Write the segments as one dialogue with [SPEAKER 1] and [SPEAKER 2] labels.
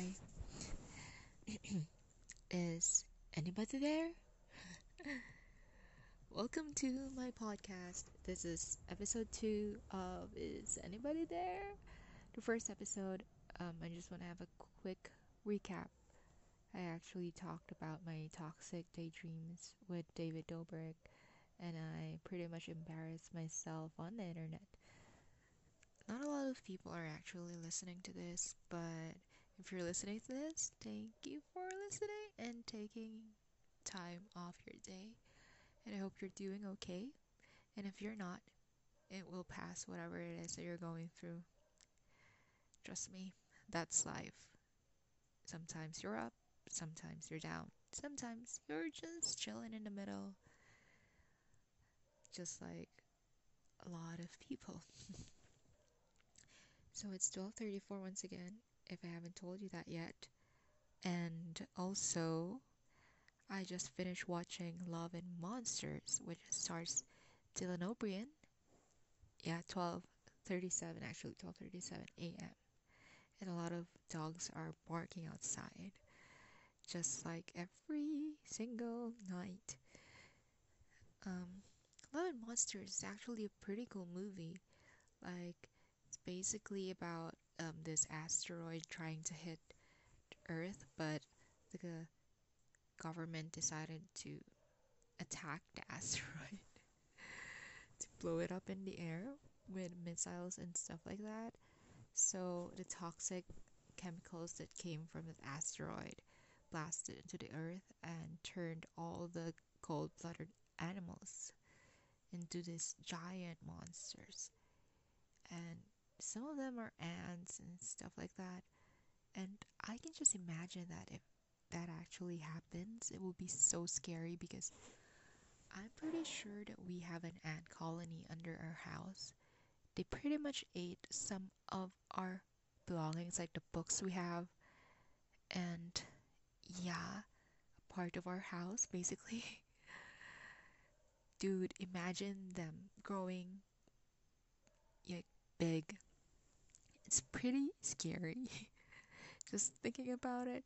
[SPEAKER 1] Hi. Is anybody there? Welcome to my podcast. This is episode two of Is Anybody There? The first episode, um, I just want to have a quick recap. I actually talked about my toxic daydreams with David Dobrik, and I pretty much embarrassed myself on the internet. Not a lot of people are actually listening to this, but if you're listening to this, thank you for listening and taking time off your day. And I hope you're doing okay. And if you're not, it will pass whatever it is that you're going through. Trust me, that's life. Sometimes you're up, sometimes you're down, sometimes you're just chilling in the middle. Just like a lot of people. so it's 12:34 once again if I haven't told you that yet. And also, I just finished watching Love and Monsters, which stars Dylan O'Brien. Yeah, 12:37 actually 12:37 a.m. And a lot of dogs are barking outside, just like every single night. Um, Love and Monsters is actually a pretty cool movie. Like, it's basically about um, this asteroid trying to hit Earth, but the government decided to attack the asteroid to blow it up in the air with missiles and stuff like that. So the toxic chemicals that came from the asteroid blasted into the earth and turned all the cold-blooded animals into these giant monsters. And some of them are ants and stuff like that. And I can just imagine that if that actually happens, it will be so scary because I'm pretty sure that we have an ant colony under our house. They pretty much ate some of our belongings, like the books we have, and yeah, a part of our house basically. Dude, imagine them growing like big it's pretty scary just thinking about it.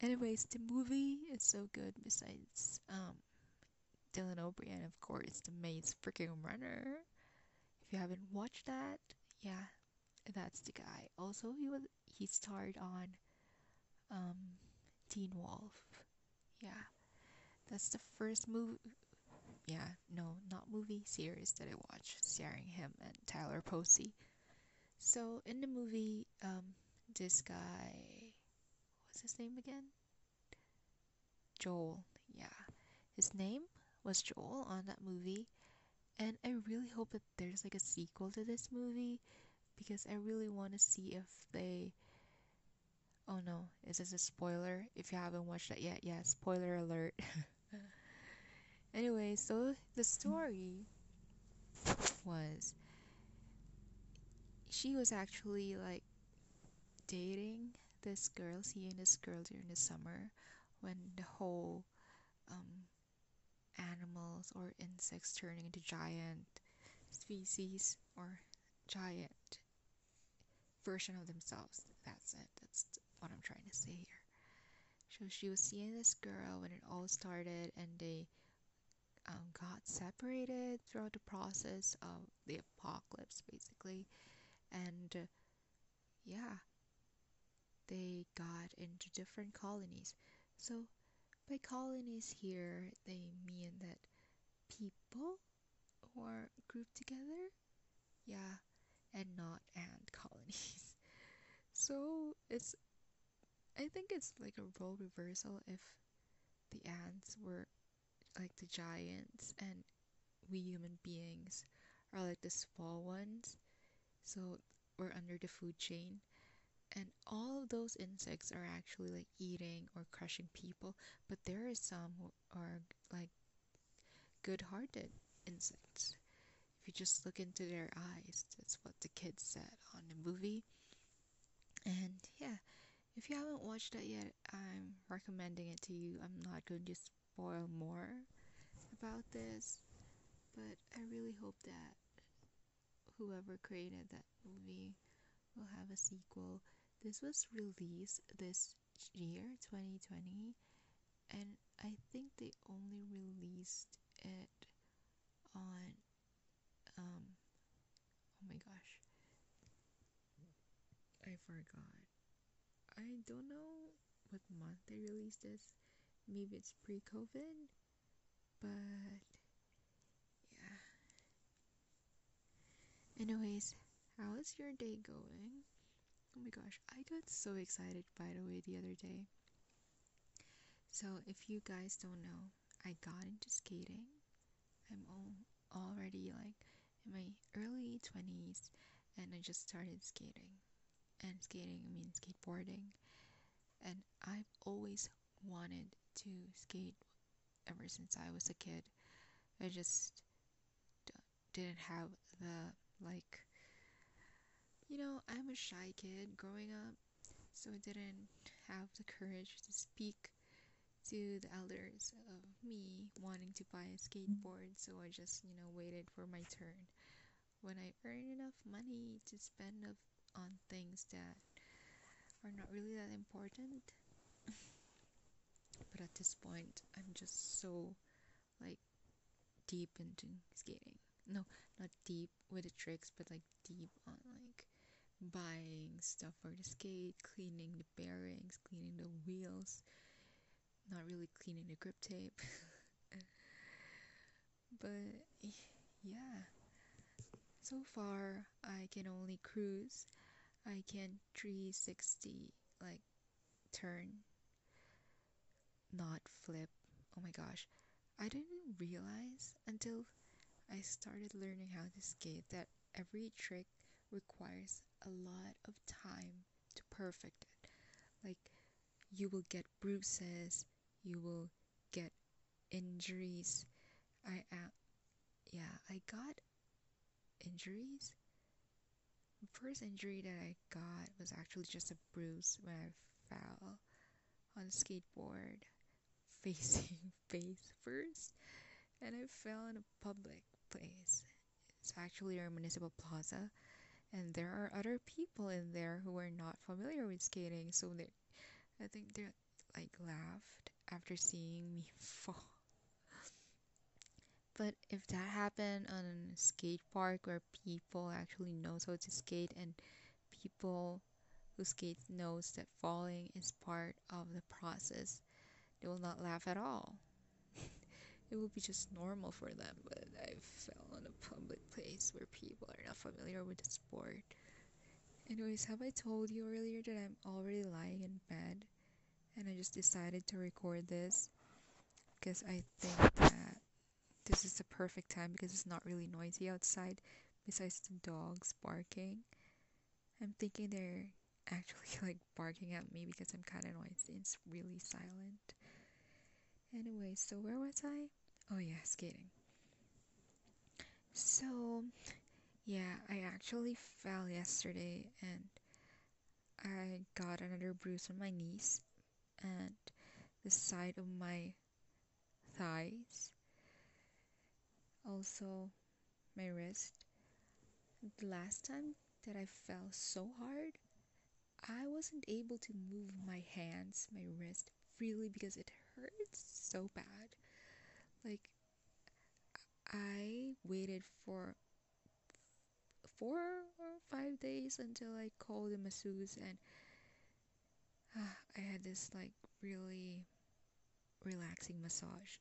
[SPEAKER 1] Anyways, the movie is so good. Besides, um, Dylan O'Brien, of course, the Maze freaking runner. If you haven't watched that, yeah, that's the guy. Also, he was he starred on um, Teen Wolf. Yeah, that's the first movie. Yeah, no, not movie series that I watched, starring him and Tyler Posey. So in the movie, um, this guy, what's his name again? Joel. Yeah, his name was Joel on that movie, and I really hope that there's like a sequel to this movie because I really want to see if they. Oh no, is this a spoiler? If you haven't watched that yet, yeah, spoiler alert. anyway, so the story was she was actually like dating this girl, seeing this girl during the summer when the whole um, animals or insects turning into giant species or giant version of themselves. That's it. That's what I'm trying to say here. So she was seeing this girl when it all started, and they um, got separated throughout the process of the apocalypse, basically and uh, yeah they got into different colonies. So by colonies here they mean that people are grouped together? Yeah and not ant colonies. So it's i think it's like a role reversal if the ants were like the giants and we human beings are like the small ones. So we're under the food chain and all those insects are actually like eating or crushing people but there are some who are like good-hearted insects. If you just look into their eyes that's what the kids said on the movie. And yeah if you haven't watched that yet i'm recommending it to you. I'm not going to spoil more about this but i really hope that whoever created that movie will have a sequel. this was released this year, 2020, and I think they only released it on um oh my gosh. I forgot. I don't know what month they released this. Maybe it's pre-COVID, but yeah. Anyways, how is your day going? Oh my gosh, I got so excited by the way the other day. So, if you guys don't know, I got into skating. I'm all, already like in my early 20s and I just started skating. And skating, I mean skateboarding. And I've always wanted to skate ever since I was a kid. I just didn't have the like you know, I'm a shy kid growing up, so I didn't have the courage to speak to the elders of me wanting to buy a skateboard, so I just, you know, waited for my turn. When I earn enough money to spend on things that are not really that important. but at this point, I'm just so like deep into skating. No, not deep with the tricks, but like deep on like buying stuff for the skate, cleaning the bearings, cleaning the wheels, not really cleaning the grip tape. but yeah, so far I can only cruise. I can 360 like turn, not flip. Oh my gosh, I didn't realize until I started learning how to skate that every trick requires a lot of time to perfect it. Like, you will get bruises, you will get injuries. I uh, yeah, I got injuries. The first injury that I got was actually just a bruise when I fell on skateboard facing face first and I fell in a public place. It's actually our municipal plaza and there are other people in there who are not familiar with skating so they i think they like laughed after seeing me fall but if that happened on a skate park where people actually knows how to skate and people who skate knows that falling is part of the process they will not laugh at all it will be just normal for them but i fell in a public place where people are not familiar with the sport. Anyways have i told you earlier that i'm already lying in bed and i just decided to record this? Because i think that this is the perfect time because it's not really noisy outside besides the dogs barking. I'm thinking they're actually like barking at me because i'm kind of noisy it's really silent. Anyway, so where was I? Oh, yeah, skating. So, yeah, I actually fell yesterday and I got another bruise on my knees and the side of my thighs. Also, my wrist. The last time that I fell so hard, I wasn't able to move my hands, my wrist, freely because it hurts so bad. Like, I waited for four or five days until I called the masseuse, and uh, I had this like really relaxing massage.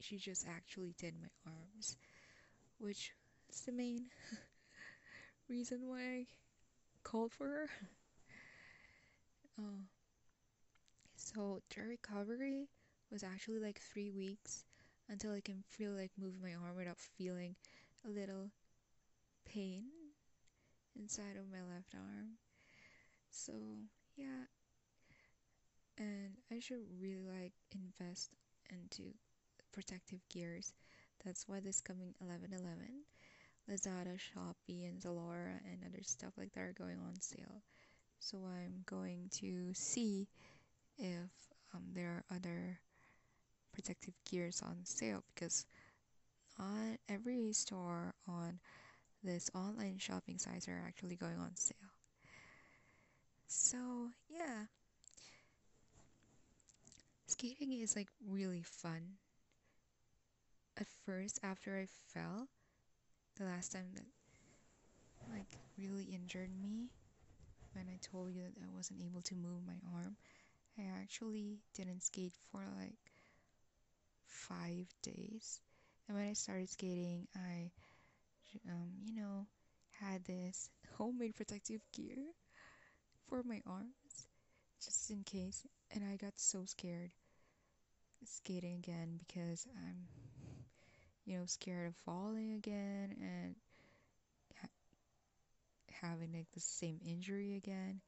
[SPEAKER 1] She just actually did my arms, which is the main reason why I called for her. Oh, so the recovery was actually like three weeks until I can feel like move my arm without feeling a little pain inside of my left arm. So yeah, and I should really like invest into protective gears. That's why this coming 11/11, Lazada, Shopee, and Zalora and other stuff like that are going on sale. So I'm going to see if um, there are other protective gears on sale because not every store on this online shopping sites are actually going on sale. So, yeah. Skating is like really fun. At first, after I fell, the last time that like really injured me when I told you that I wasn't able to move my arm, I actually didn't skate for like five days. And when I started skating, I, um, you know, had this homemade protective gear for my arms just in case. And I got so scared skating again because I'm, you know, scared of falling again and ha- having like the same injury again,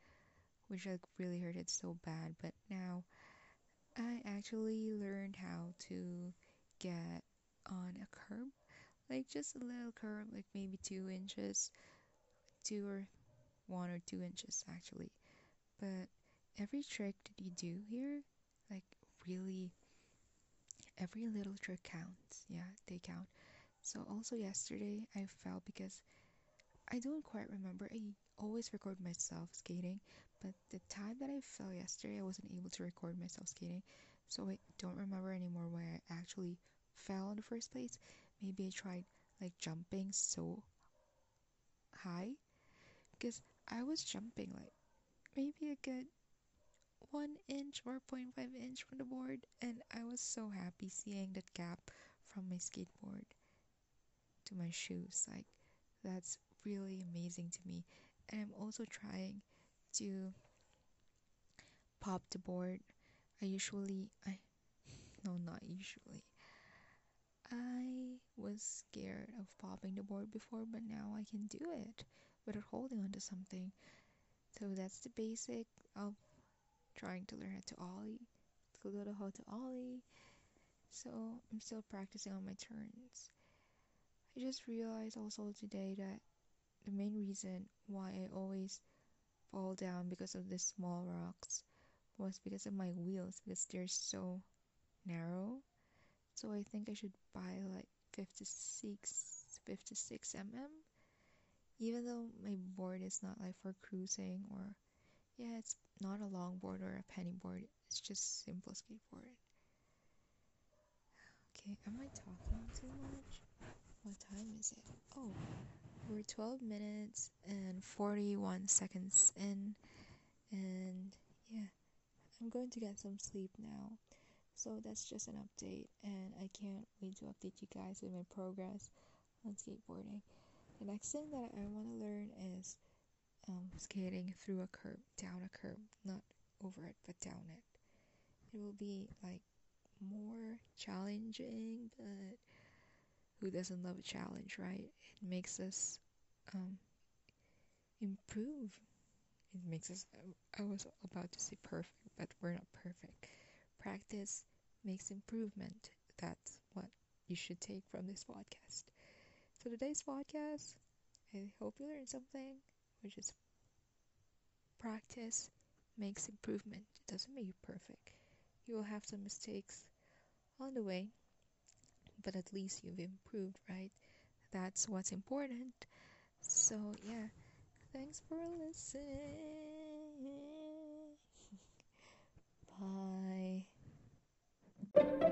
[SPEAKER 1] which like really hurted so bad. But now I actually learned how to get on a curb, like just a little curb, like maybe two inches, two or one or two inches actually. But every trick that you do here, like really, every little trick counts. Yeah, they count. So also yesterday I fell because I don't quite remember. I always record myself skating, but the time that I fell yesterday, I wasn't able to record myself skating. So I don't remember anymore where I actually fell in the first place. Maybe I tried like jumping so high because I was jumping like maybe a good one inch or 0.5 inch from the board, and I was so happy seeing that gap from my skateboard to my shoes. Like, that's really amazing to me. And I'm also trying to pop the board. I usually, I, no, not usually. I was scared of popping the board before, but now I can do it without holding onto something. So that's the basic of trying to learn how to ollie, to learn how to ollie. So I'm still practicing on my turns. I just realized also today that the main reason why I always fall down because of the small rocks was because of my wheels because they're so narrow. So I think I should buy like 56 56 mm even though my board is not like for cruising or yeah, it's not a long board or a penny board. It's just simple skateboard. Okay, am I talking too much? What time is it? Oh, we're 12 minutes and 41 seconds in. And yeah, I'm going to get some sleep now. So that's just an update, and I can't wait to update you guys with my progress on skateboarding. The next thing that I want to learn is um, skating through a curb, down a curb, not over it, but down it. It will be like more challenging, but who doesn't love a challenge, right? It makes us um, improve. It makes us, I was about to say perfect, but we're not perfect. Practice makes improvement. That's what you should take from this podcast. So, today's podcast, I hope you learned something which is practice makes improvement. It doesn't make you perfect. You will have some mistakes on the way, but at least you've improved, right? That's what's important. So, yeah, thanks for listening. Bye.